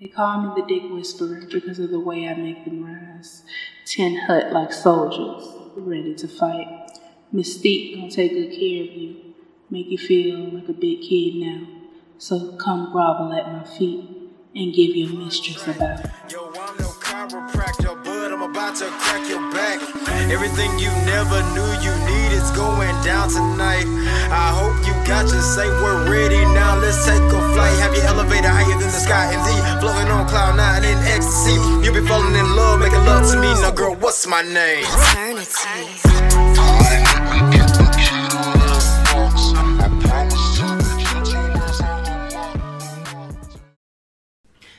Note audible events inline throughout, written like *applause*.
They call me the dick whisperer because of the way I make them rise. Ten hut like soldiers, ready to fight. Mystique gonna take good care of you, make you feel like a big kid now. So come grovel at my feet and give your mistress a bow. Yo, I'm no chiropractor, but I'm about to crack your back. Everything you never knew you need is going down tonight. I hope you got your safe word ready. Now let's take a flight. Have your elevator higher than the sky and the floating on cloud nine in ecstasy. You be falling in love, making love to me. Now, girl, what's my name? Eternity.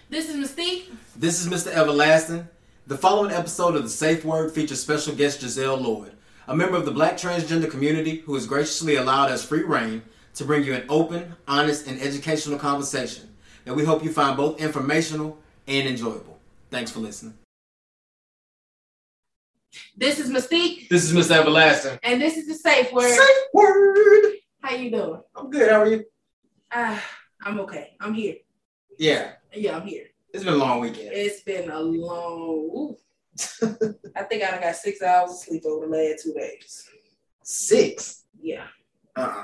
This is Mystique. This is Mr. Everlasting. The following episode of the Safe Word features special guest Gisele Lloyd, a member of the black transgender community who has graciously allowed us free reign to bring you an open, honest, and educational conversation that we hope you find both informational and enjoyable. Thanks for listening. This is Mystique, This is Mr. Everlasting. and this is the safe word. Safe Word! How you doing? I'm good, how are you? Ah, I'm okay. I'm here. Yeah, Yeah, I'm here. it's been a long weekend. It's been a long. *laughs* I think I got six hours of sleep over the last two days. Six? Yeah. Uh-uh.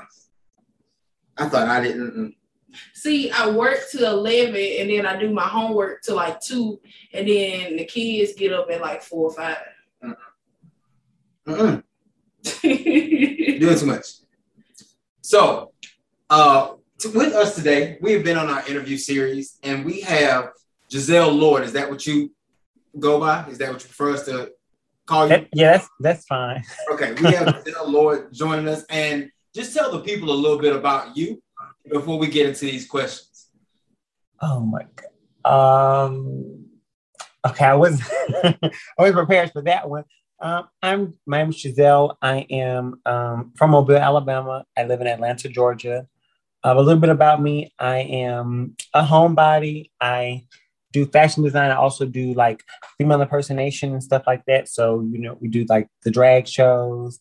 I thought I didn't. mm. See, I work till eleven, and then I do my homework till like two, and then the kids get up at like four or five. Mm-mm. *laughs* doing too much. So, uh, t- with us today, we have been on our interview series, and we have Gisele Lord. Is that what you go by? Is that what you prefer us to call you? That- yeah, that's that's fine. Okay, we have *laughs* Gisele Lord joining us, and just tell the people a little bit about you before we get into these questions. Oh my god. Um. Okay, I was *laughs* I was prepared for that one. Um, I'm my name is Gisele. I am um, from Mobile, Alabama. I live in Atlanta, Georgia. Uh, a little bit about me: I am a homebody. I do fashion design. I also do like female impersonation and stuff like that. So you know, we do like the drag shows.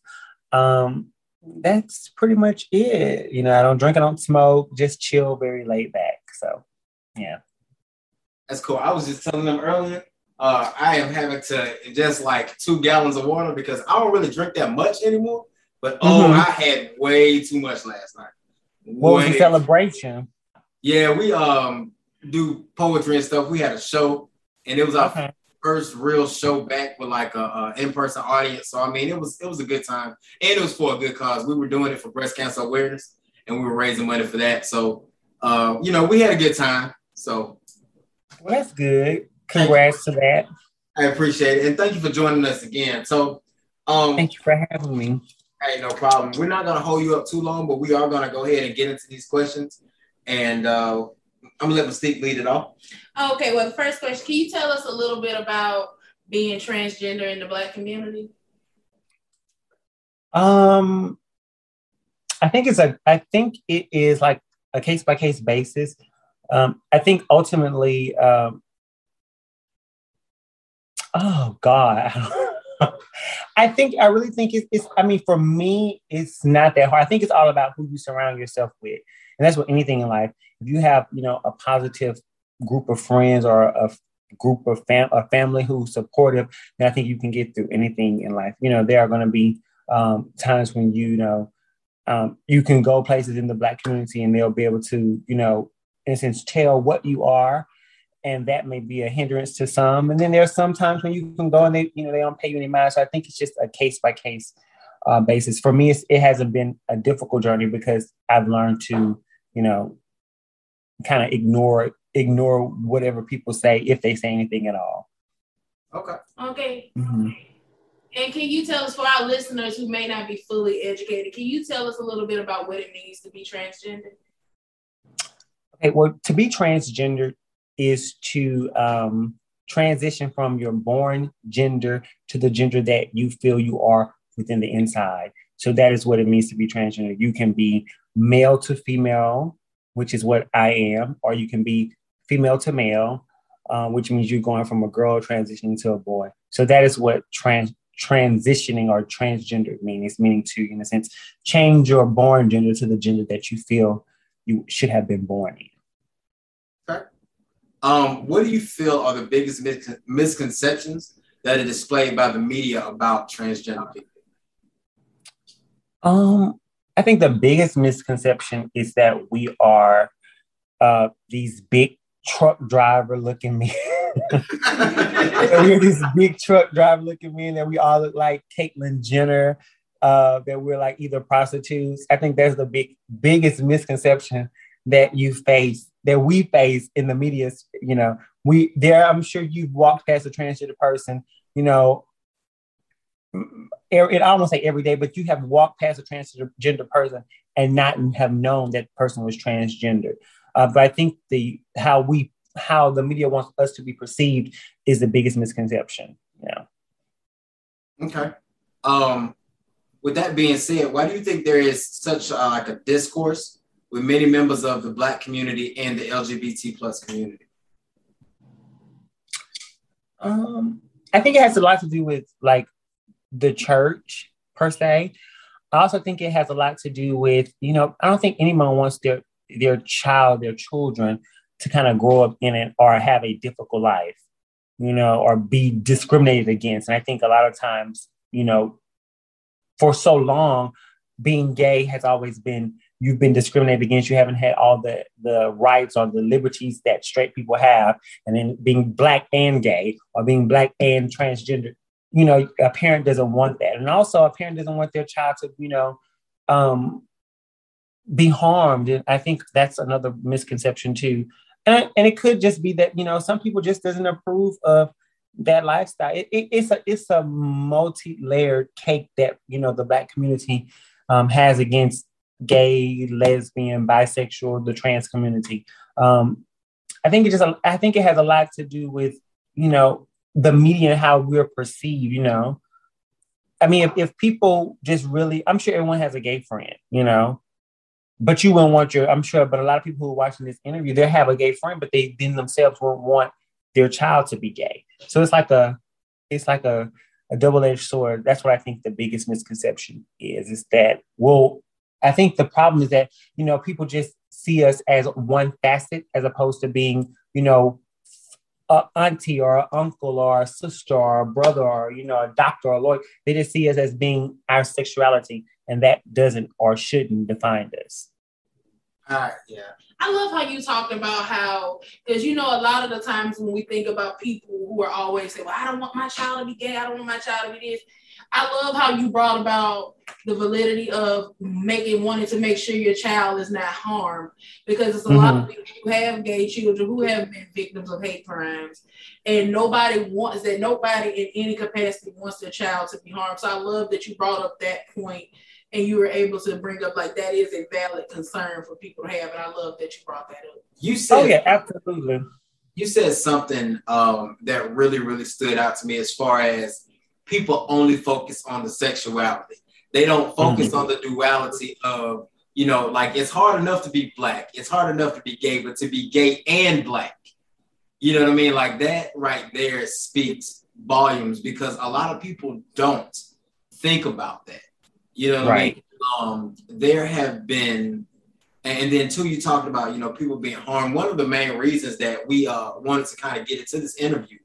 Um, that's pretty much it. You know, I don't drink, I don't smoke, just chill, very laid back. So, yeah. That's cool. I was just telling them earlier. Uh, I am having to ingest like two gallons of water because I don't really drink that much anymore. But oh, Mhm. I had way too much last night. What was the celebration? Yeah, we um do poetry and stuff. We had a show, and it was our Okay. First real show back with like a, a in-person audience. So I mean, it was it was a good time, and it was for a good cause. We were doing it for breast cancer awareness, and we were raising money for that. So uh, you know, we had a good time. So Well, that's good. Congrats to that. I appreciate it, and thank you for joining us again. So um, Thank you for having me. Hey, no problem. We're not gonna hold you up too long, but we are gonna go ahead and get into these questions. And uh, I'm gonna let Mystique lead it off. Okay, well, the first question: Can you tell us a little bit about being transgender in the Black community? Um, I think it's a. I think it is like a case by case basis. Um, I think ultimately, um, oh God, *laughs* I think I really think it's, it's. I mean, for me, it's not that hard. I think it's all about who you surround yourself with, and that's what anything in life. If you have, you know, a positive group of friends or a group of fam- a family who's supportive, then I think you can get through anything in life. You know, there are going to be um, times when you know um, you can go places in the black community and they'll be able to you know in a sense tell what you are and that may be a hindrance to some. And then there's sometimes when you can go and they you know they don't pay you any mind. So i think it's just a case by case uh, basis. For me it hasn't been a difficult journey because i've learned to you know kind of ignore ignore whatever people say if they say anything at all Okay. Okay. Mhm. And can you tell us, for our listeners who may not be fully educated, can you tell us a little bit about what it means to be transgender? Okay, well, to be transgender is to um, transition from your born gender to the gender that you feel you are within the inside. So that is what it means to be transgender. You can be male to female, which is what I am, or you can be female to male, uh, which means you're going from a girl transitioning to a boy. So that is what trans transitioning or transgender means. It's meaning to, in a sense, change your born gender to the gender that you feel you should have been born in. Um, what do you feel are the biggest mis- misconceptions that are displayed by the media about transgender people? Um, I think the biggest misconception is that we are uh, these big truck driver looking men. *laughs* we're this big truck driver looking men that we all look like Caitlyn Jenner, uh, that we're like either prostitutes. I think that's the big biggest misconception that you face, that we face in the media. You know, we there, I'm sure you've walked past a transgender person, you know, it, I don't say every day, but you have walked past a transgender person and not have known that person was transgender. Uh, but I think the how we how the media wants us to be perceived is the biggest misconception. Yeah. Okay. Um, with that being said, why do you think there is such uh, like a discourse with many members of the Black community and the LGBT plus community? Um, I think it has a lot to do with like the church per se. I also think it has a lot to do with, you know, I don't think anyone wants their their child, their children to kind of grow up in it or have a difficult life, you know, or be discriminated against. And I think a lot of times, you know, for so long, being gay has always been you've been discriminated against. You haven't had all the the rights or the liberties that straight people have, and then being black and gay or being black and transgender you know, a parent doesn't want that. And also a parent doesn't want their child to, you know, um, be harmed. And I think that's another misconception too. And, and it could just be that, you know, some people just doesn't approve of that lifestyle. It, it, it's a it's a multi-layered cake that, you know, the black community um, has against gay, lesbian, bisexual, the trans community. Um, I think it just I think it has a lot to do with, you know, the media and how we're perceived, you know. I mean, if, if people just really, I'm sure everyone has a gay friend, you know, but you wouldn't want your, I'm sure, but a lot of people who are watching this interview, they have a gay friend, but they then themselves won't want their child to be gay. So it's like a, it's like a, a double-edged sword. That's what I think the biggest misconception is, is that, well, I think the problem is that, you know, people just see us as one facet as opposed to being, you know, a auntie or an uncle or a sister or a brother or you know a doctor or a lawyer. They just see us as being our sexuality, and that doesn't or shouldn't define us. Uh, yeah. I love how you talked about how, because you know, a lot of the times when we think about people who are always saying, Well, I don't want my child to be gay, I don't want my child to be this. I love how you brought about the validity of making wanting to make sure your child is not harmed. Because it's a mm-hmm. lot of people who have gay children who have been victims of hate crimes and nobody wants that nobody in any capacity wants their child to be harmed. So i love that you brought up that point and you were able to bring up like that is a valid concern for people to have and i love that you brought that up. You said oh yeah absolutely. you said something um, that really really stood out to me as far as people only focus on the sexuality. They don't focus mm-hmm. on the duality of, you know, like it's hard enough to be black, it's hard enough to be gay, but to be gay and black, you know what I mean? Like that right there speaks volumes because a lot of people don't think about that. You know what right. I mean? Um, there have been, and then too, you talked about, you know, people being harmed. One of the main reasons that we uh, wanted to kind of get into this interview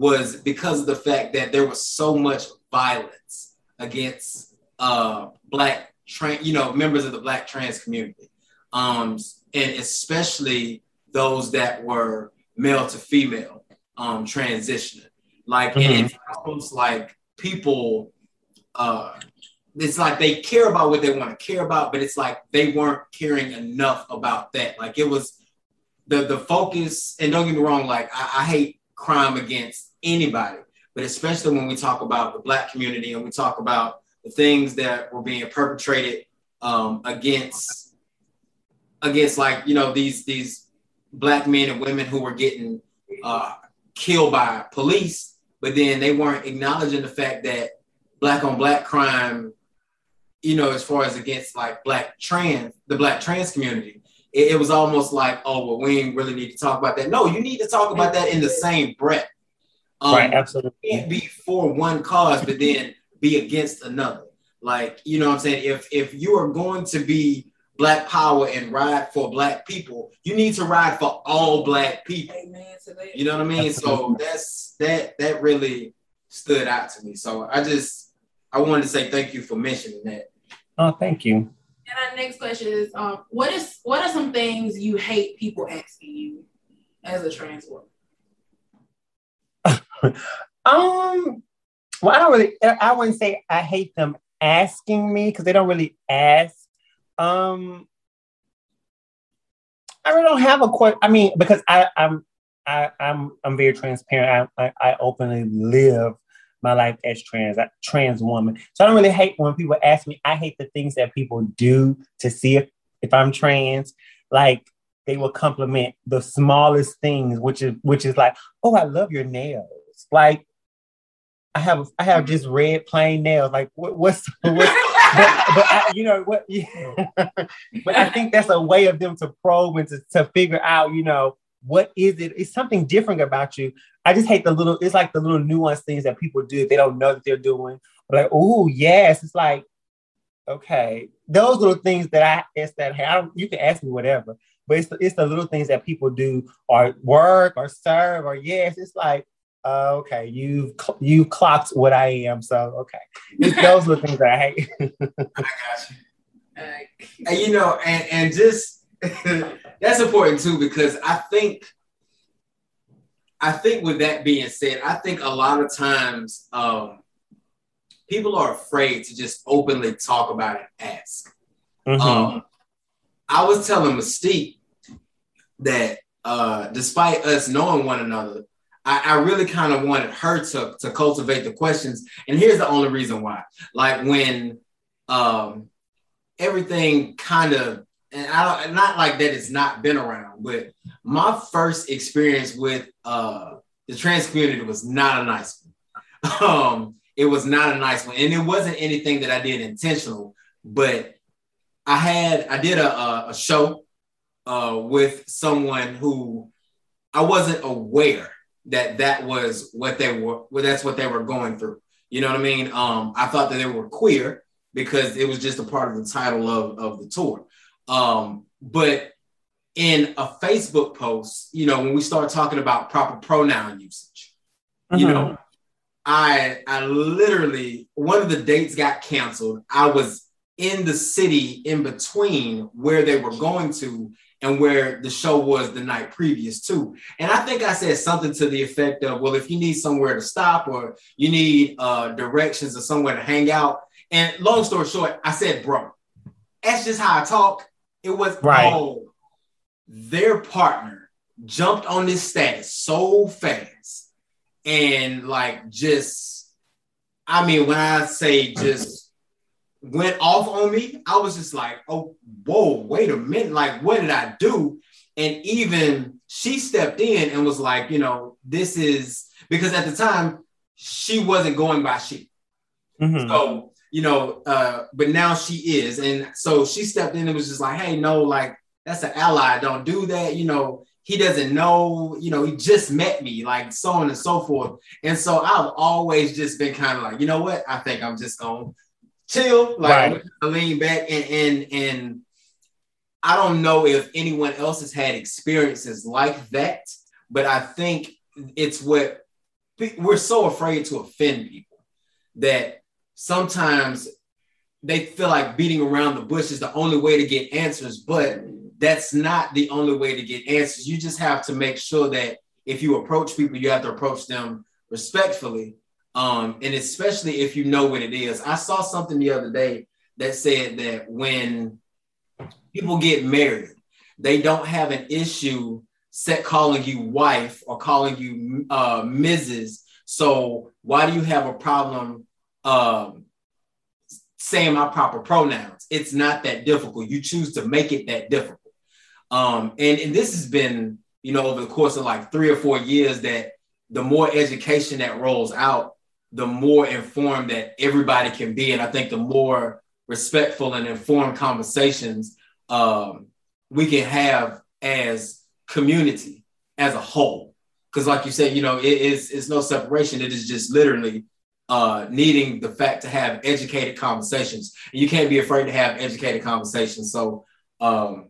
was because of the fact that there was so much violence against uh, black trans, you know, members of the black trans community, um, and especially those that were male to female um, transitioning. Like, mm-hmm. it's almost like people, uh, it's like they care about what they want to care about, but it's like they weren't caring enough about that. Like it was the the focus, and don't get me wrong, like I, I hate crime against anybody, but especially when we talk about the Black community and we talk about the things that were being perpetrated um, against against like you know these these black men and women who were getting uh, killed by police, but then they weren't acknowledging the fact that black on black crime, you know, as far as against like black trans, the black trans community, it, was almost like, oh well, we ain't really need to talk about that. No, you need to talk about that in the same breath. Um, right, absolutely. can't be for one cause, but then be against another. Like, you know what I'm saying? If if you are going to be black power and ride for black people, you need to ride for all black people. Amen to that. You know what I mean? So that's that that really stood out to me. So I just I wanted to say thank you for mentioning that. Oh, thank you. And our next question is, um, what is what are some things you hate people asking you as a trans woman? Um, well, I don't really. I wouldn't say I hate them asking me because they don't really ask. Um, I really don't have a question. I mean, because I, I'm, I, I'm, I'm very transparent. I, I, I openly live my life as trans, trans woman. So I don't really hate when people ask me. I hate the things that people do to see if, if I'm trans. Like they will compliment the smallest things, which is which is like, oh, I love your nails. Like I have I have mm-hmm. just red plain nails. Like what, what's *laughs* what's but, but I, you know what? Yeah. *laughs* but I think that's a way of them to probe and to, to figure out, you know, what is it? It's something different about you. I just hate the little. It's like the little nuanced things that people do. They don't know that they're doing. Like, oh yes, it's like, okay, those little things that I it's that hey, I don't, you can ask me whatever, but it's the, it's the little things that people do or work or serve or yes, it's like uh, okay, you've you clocked what I am, so okay. It's those are the things that I hate. *laughs* I got you. And you know, and, and just *laughs* that's important too because I think I think with that being said, I think a lot of times um, people are afraid to just openly talk about it and ask. Mhm. Um, I was telling Mystique that uh, despite us knowing one another, I, I really kind of wanted her to, to cultivate the questions. And here's the only reason why. Like when um, everything kind of, and I don't, not like that it's not been around, but my first experience with uh, the trans community was not a nice one. *laughs* um, it was not a nice one. And it wasn't anything that I did intentional, but I had, I did a, a, a show uh, with someone who I wasn't aware that that was what they were, well, that's what they were going through. You know what I mean? Um, I thought that they were queer because it was just a part of the title of, of the tour. Um, but in a Facebook post, you know, when we start talking about proper pronoun usage, you Mhm. know, I I literally one of the dates got canceled. I was in the city in between where they were going to and where the show was the night previous to. And I think I said something to the effect of, well, if you need somewhere to stop or you need uh, directions or somewhere to hang out. And long story short, I said, bro, that's just how I talk. It was Right. oh, their partner jumped on this status so fast and like just I mean when I say just went off on me, I was just like, oh whoa, wait a minute, like what did I do? And even she stepped in and was like, you know, this is because at the time she wasn't going by she. Mhm. So, you know, uh, but now she is. And so she stepped in and was just like, hey, no, like that's an ally. Don't do that. You know, he doesn't know, you know, he just met me, like so on and so forth. And so I've always just been kind of like, you know what? I think I'm just gonna chill, like Right. I'm lean back and and and I don't know if anyone else has had experiences like that, but I think it's what we're so afraid to offend people that sometimes they feel like beating around the bush is the only way to get answers, but that's not the only way to get answers. You just have to make sure that if you approach people, you have to approach them respectfully. Um, and especially if you know what it is. I saw something the other day that said that when people get married, they don't have an issue set calling you wife or calling you uh, Mrs. So why do you have a problem um, saying my proper pronouns? It's not that difficult. You choose to make it that difficult. Um, and, and this has been, you know, over the course of like three or four years that the more education that rolls out, the more informed that everybody can be. And I think the more respectful and informed conversations um, we can have as community as a whole. Because, like you said, you know, it is it's no separation. It is just literally uh, needing the fact to have educated conversations. And you can't be afraid to have educated conversations. So, Um,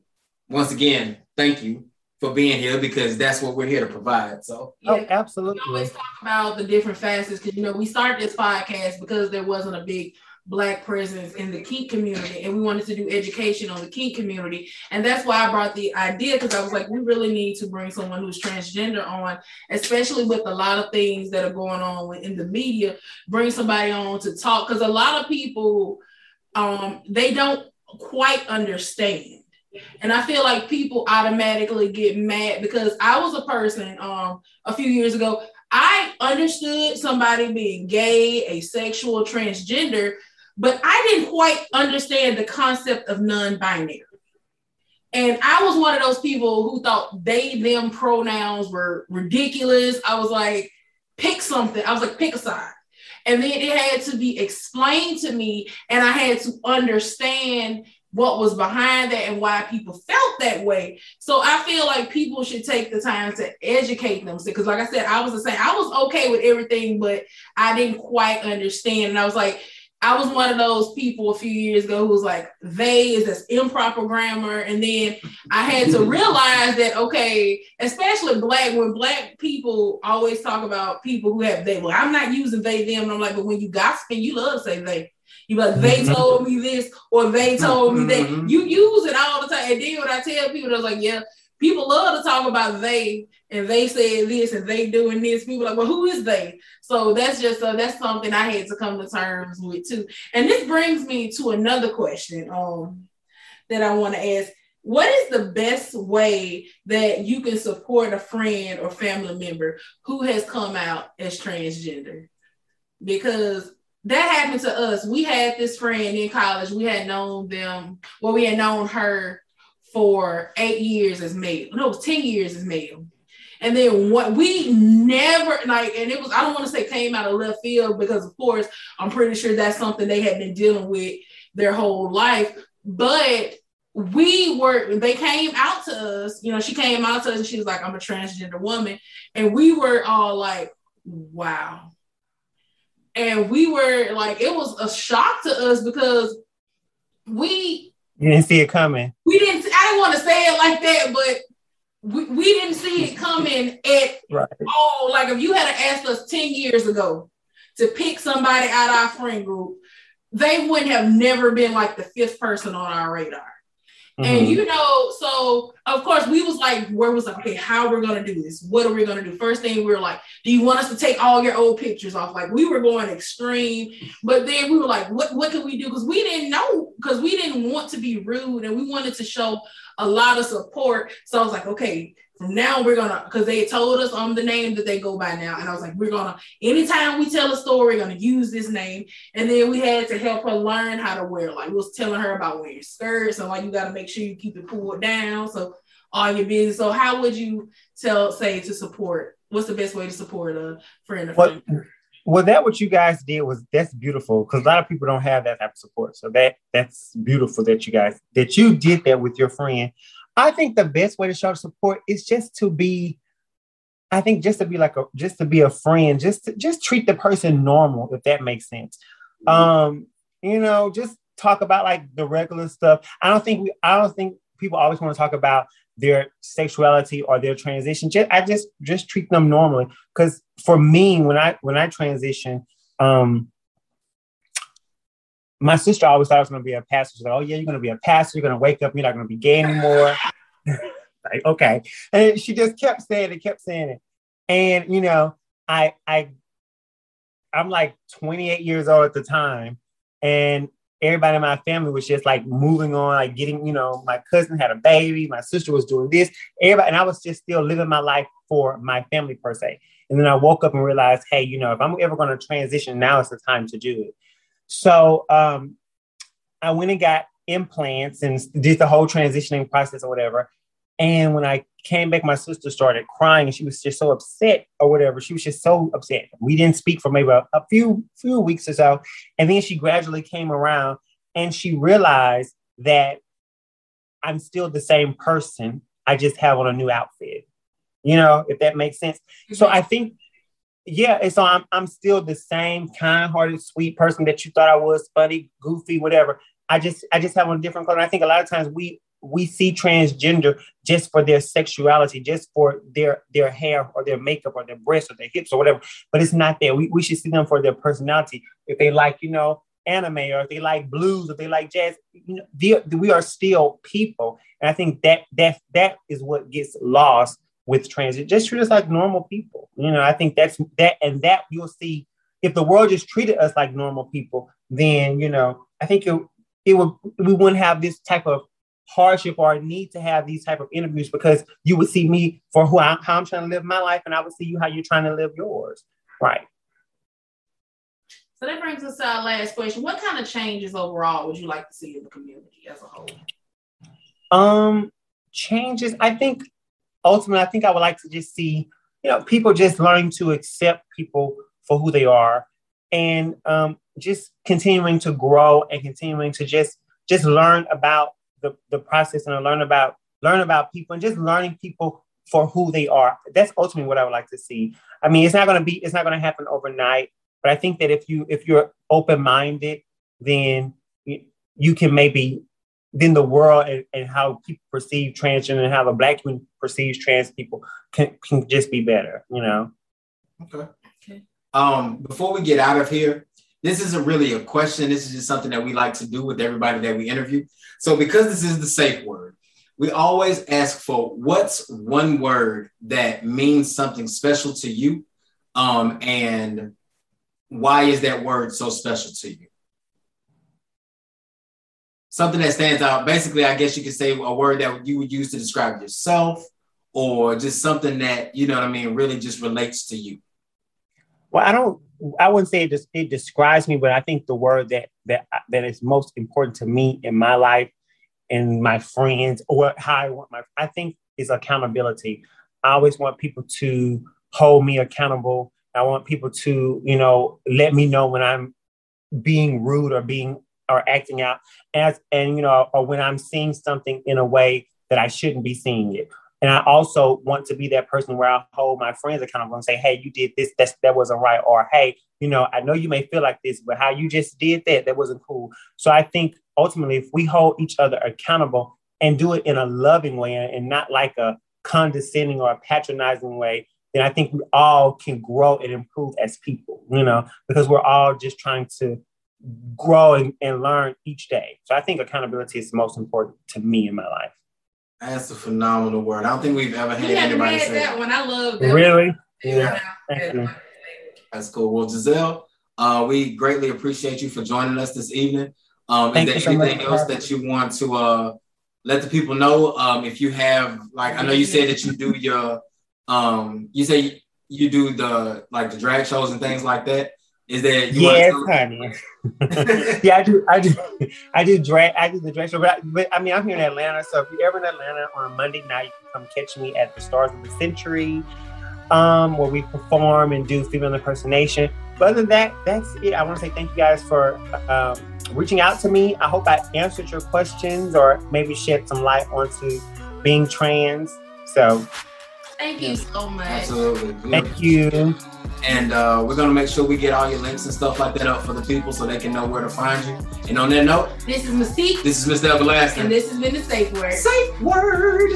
once again, thank you for being here because that's what we're here to provide. So, yeah, oh, absolutely. We always talk about the different facets because you know we started this podcast because there wasn't a big black presence in the kink community and we wanted to do education on the kink community and that's why i brought the idea because i was like we really need to bring someone who's transgender on especially with a lot of things that are going on in the media bring somebody on to talk because a lot of people um they don't quite understand and I feel like people automatically get mad because I was a person um a few years ago. I understood somebody being gay, asexual, transgender, but I didn't quite understand the concept of non-binary. And I was one of those people who thought they, them pronouns were ridiculous. I was like, pick something. I was like, pick a side. And then it had to be explained to me, and I had to understand what was behind that and why people felt that way. So I feel like people should take the time to educate themselves. Because, like I said, I was the same. I was okay with everything, but I didn't quite understand. And I was like, I was one of those people a few years ago who was like, they is this improper grammar. And then I had to realize that, okay, especially black, when black people always talk about people who have they, well, I'm not using they, them. And I'm like, but when you gossip, and you love say they. You like, they mm-hmm. told me this or they told me that. Mm-hmm. You use it all the time. And then when I tell people, they're like, yeah, people love to talk about they and they said this and they doing this. People like, well, who is they? So that's just uh, that's something I had to come to terms with too. And this brings me to another question um, that I want to ask. What is the best way that you can support a friend or family member who has come out as transgender? Because that happened to us. We had this friend in college. We had known them, well, we had known her for eight years as male. No, it was 10 years as male. And then what we never like, and it was, I don't want to say came out of left field because, of course, I'm pretty sure that's something they had been dealing with their whole life. But we were, they came out to us, you know, she came out to us and she was like, I'm a transgender woman. And we were all like, wow. And we were like, it was a shock to us because we you didn't see it coming. We didn't. I didn't want to say it like that, but we, we didn't see it coming at right. all. Like if you had asked us ten years ago to pick somebody out of our friend group, they wouldn't have never been like the fifth person on our radar. Mm-hmm. And you know, so of course we was like, where was like, okay, how we're gonna do this? What are we gonna do? First thing we were like, do you want us to take all your old pictures off? Like we were going extreme, but then we were like, what what can we do? Because we didn't know, because we didn't want to be rude and we wanted to show a lot of support. So I was like, okay, from now we're gonna because they told us on the name that they go by now. And i was like we're gonna anytime we tell a story we're gonna use this name. And then we had to help her learn how to wear like we was telling her about wearing skirts and like you got to make sure you keep it pulled down. So all your business. So how would you tell say to support what's the best way to support a friend or well, well that what you guys did was that's beautiful because a lot of people don't have that type of support. So that that's beautiful that you guys that you did that with your friend I think the best way to show support is just to be, I think just to be like a just to be a friend, just to just treat the person normal, if that makes sense. Mm-hmm. Um, you know, just talk about like the regular stuff. I don't think we I don't think people always want to talk about their sexuality or their transition. Just I just just treat them normally. Cause for me, when I when I transition, um, my sister always thought I was going to be a pastor. She's like, "Oh yeah, you're going to be a pastor. You're going to wake up. You're not going to be gay anymore." *laughs* like, okay, and she just kept saying it, kept saying it, and you know, I, I, I'm like 28 years old at the time, and everybody in my family was just like moving on, like getting, you know, my cousin had a baby, my sister was doing this, everybody, and I was just still living my life for my family per se. And then I woke up and realized, hey, you know, if I'm ever going to transition, now is the time to do it. So um, I went and got implants and did the whole transitioning process or whatever. And when I came back, my sister started crying and she was just so upset or whatever. She was just so upset. We didn't speak for maybe a, a few few weeks or so. And then she gradually came around and she realized that I'm still the same person. I just have on a new outfit. You know, if that makes sense. Mm-hmm. So I think yeah, and so I'm I'm still the same kind-hearted, sweet person that you thought I was, funny, goofy, whatever. I just I just have a different color. I think a lot of times we we see transgender just for their sexuality, just for their their hair or their makeup or their breasts or their hips or whatever. But it's not there. We, we should see them for their personality. If they like, you know, anime or if they like blues, if they like jazz, you know, they, we are still people. And I think that that that is what gets lost with transit. Just treat us like normal people. You know, I think that's that, and that you'll see if the world just treated us like normal people, then you know, I think it, it would we wouldn't have this type of hardship or need to have these type of interviews because you would see me for who I, how I'm trying to live my life, and I would see you how you're trying to live yours. Right. So that brings us to our last question. What kind of changes overall would you like to see in the community as a whole? Um, changes. I think ultimately, I think I would like to just see, you know, people just learning to accept people for who they are, and um, just continuing to grow and continuing to just just learn about the, the process and learn about learn about people and just learning people for who they are. That's ultimately what I would like to see. I mean, it's not going to be it's not going to happen overnight, but I think that if you if you're open minded, then you, you can maybe then the world and, and how people perceive transgender and how the black community perceives trans people can, can just be better, you know. Okay. Okay. Um, before we get out of here, this isn't really a question. This is just something that we like to do with everybody that we interview. So, because this is the safe word, we always ask for what's one word that means something special to you, um, and why is that word so special to you? Something that stands out. Basically, I guess you could say a word that you would use to describe yourself, or just something that you know what I mean really just relates to you. Well, I don't I wouldn't say it, just, it describes me, but I think the word that that that is most important to me in my life and my friends, or how I want my, I think is accountability. I always want people to hold me accountable. I want people to, you know, let me know when I'm being rude or being or acting out, as and you know, or when I'm seeing something in a way that I shouldn't be seeing it. And I also want to be that person where I hold my friends accountable and say, hey, you did this, that's, that wasn't right. Or, hey, you know, I know you may feel like this, but how you just did that, that wasn't cool. So I think ultimately, if we hold each other accountable and do it in a loving way and not like a condescending or a patronizing way, then I think we all can grow and improve as people, you know, because we're all just trying to grow and, and learn each day. So I think accountability is the most important to me in my life. That's a phenomenal word. I don't think we've ever had we anybody say that one. I love that. Really? Yeah. yeah. That's cool. Well, Gisele, uh, we greatly appreciate you for joining us this evening. Um, is there so anything else that you want to uh, let the people know? Um, if you have, like, I know you said that you do your, um, you say you do the like the drag shows and things like that. Is that you yes, honey? *laughs* yeah, I do. I do. I do drag. I do the drag show. But I, but I, mean, I'm here in Atlanta, so if you're ever in Atlanta on a Monday night, you can come catch me at the Stars of the Century, um, where we perform and do female impersonation. But other than that, that's it. I want to say thank you guys for um, reaching out to me. I hope I answered your questions or maybe shed some light onto being trans. So Thank you so much. Absolutely. Thank you. And uh, we're gonna make sure we get all your links and stuff like that up for the people so they can know where to find you. And on that note, this is Mystique. This is Mr. Everlasting. And this has been the Safe Word. Safe Word.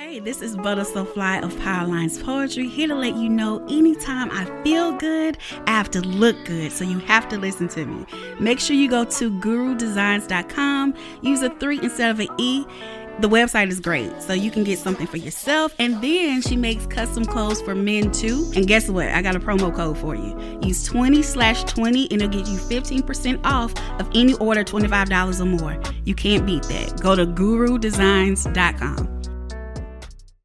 Hey, this is Butter Fly of Powerlines Poetry, here to let you know anytime I feel good, I have to look good, so you have to listen to me. Make sure you go to gurudesigns.com, use a three instead of an E. The website is great, so you can get something for yourself. And then she makes custom clothes for men too. And guess what? I got a promo code for you. Use 20 slash 20 and it'll get you 15% off of any order $25 or more. You can't beat that. Go to gurudesigns.com.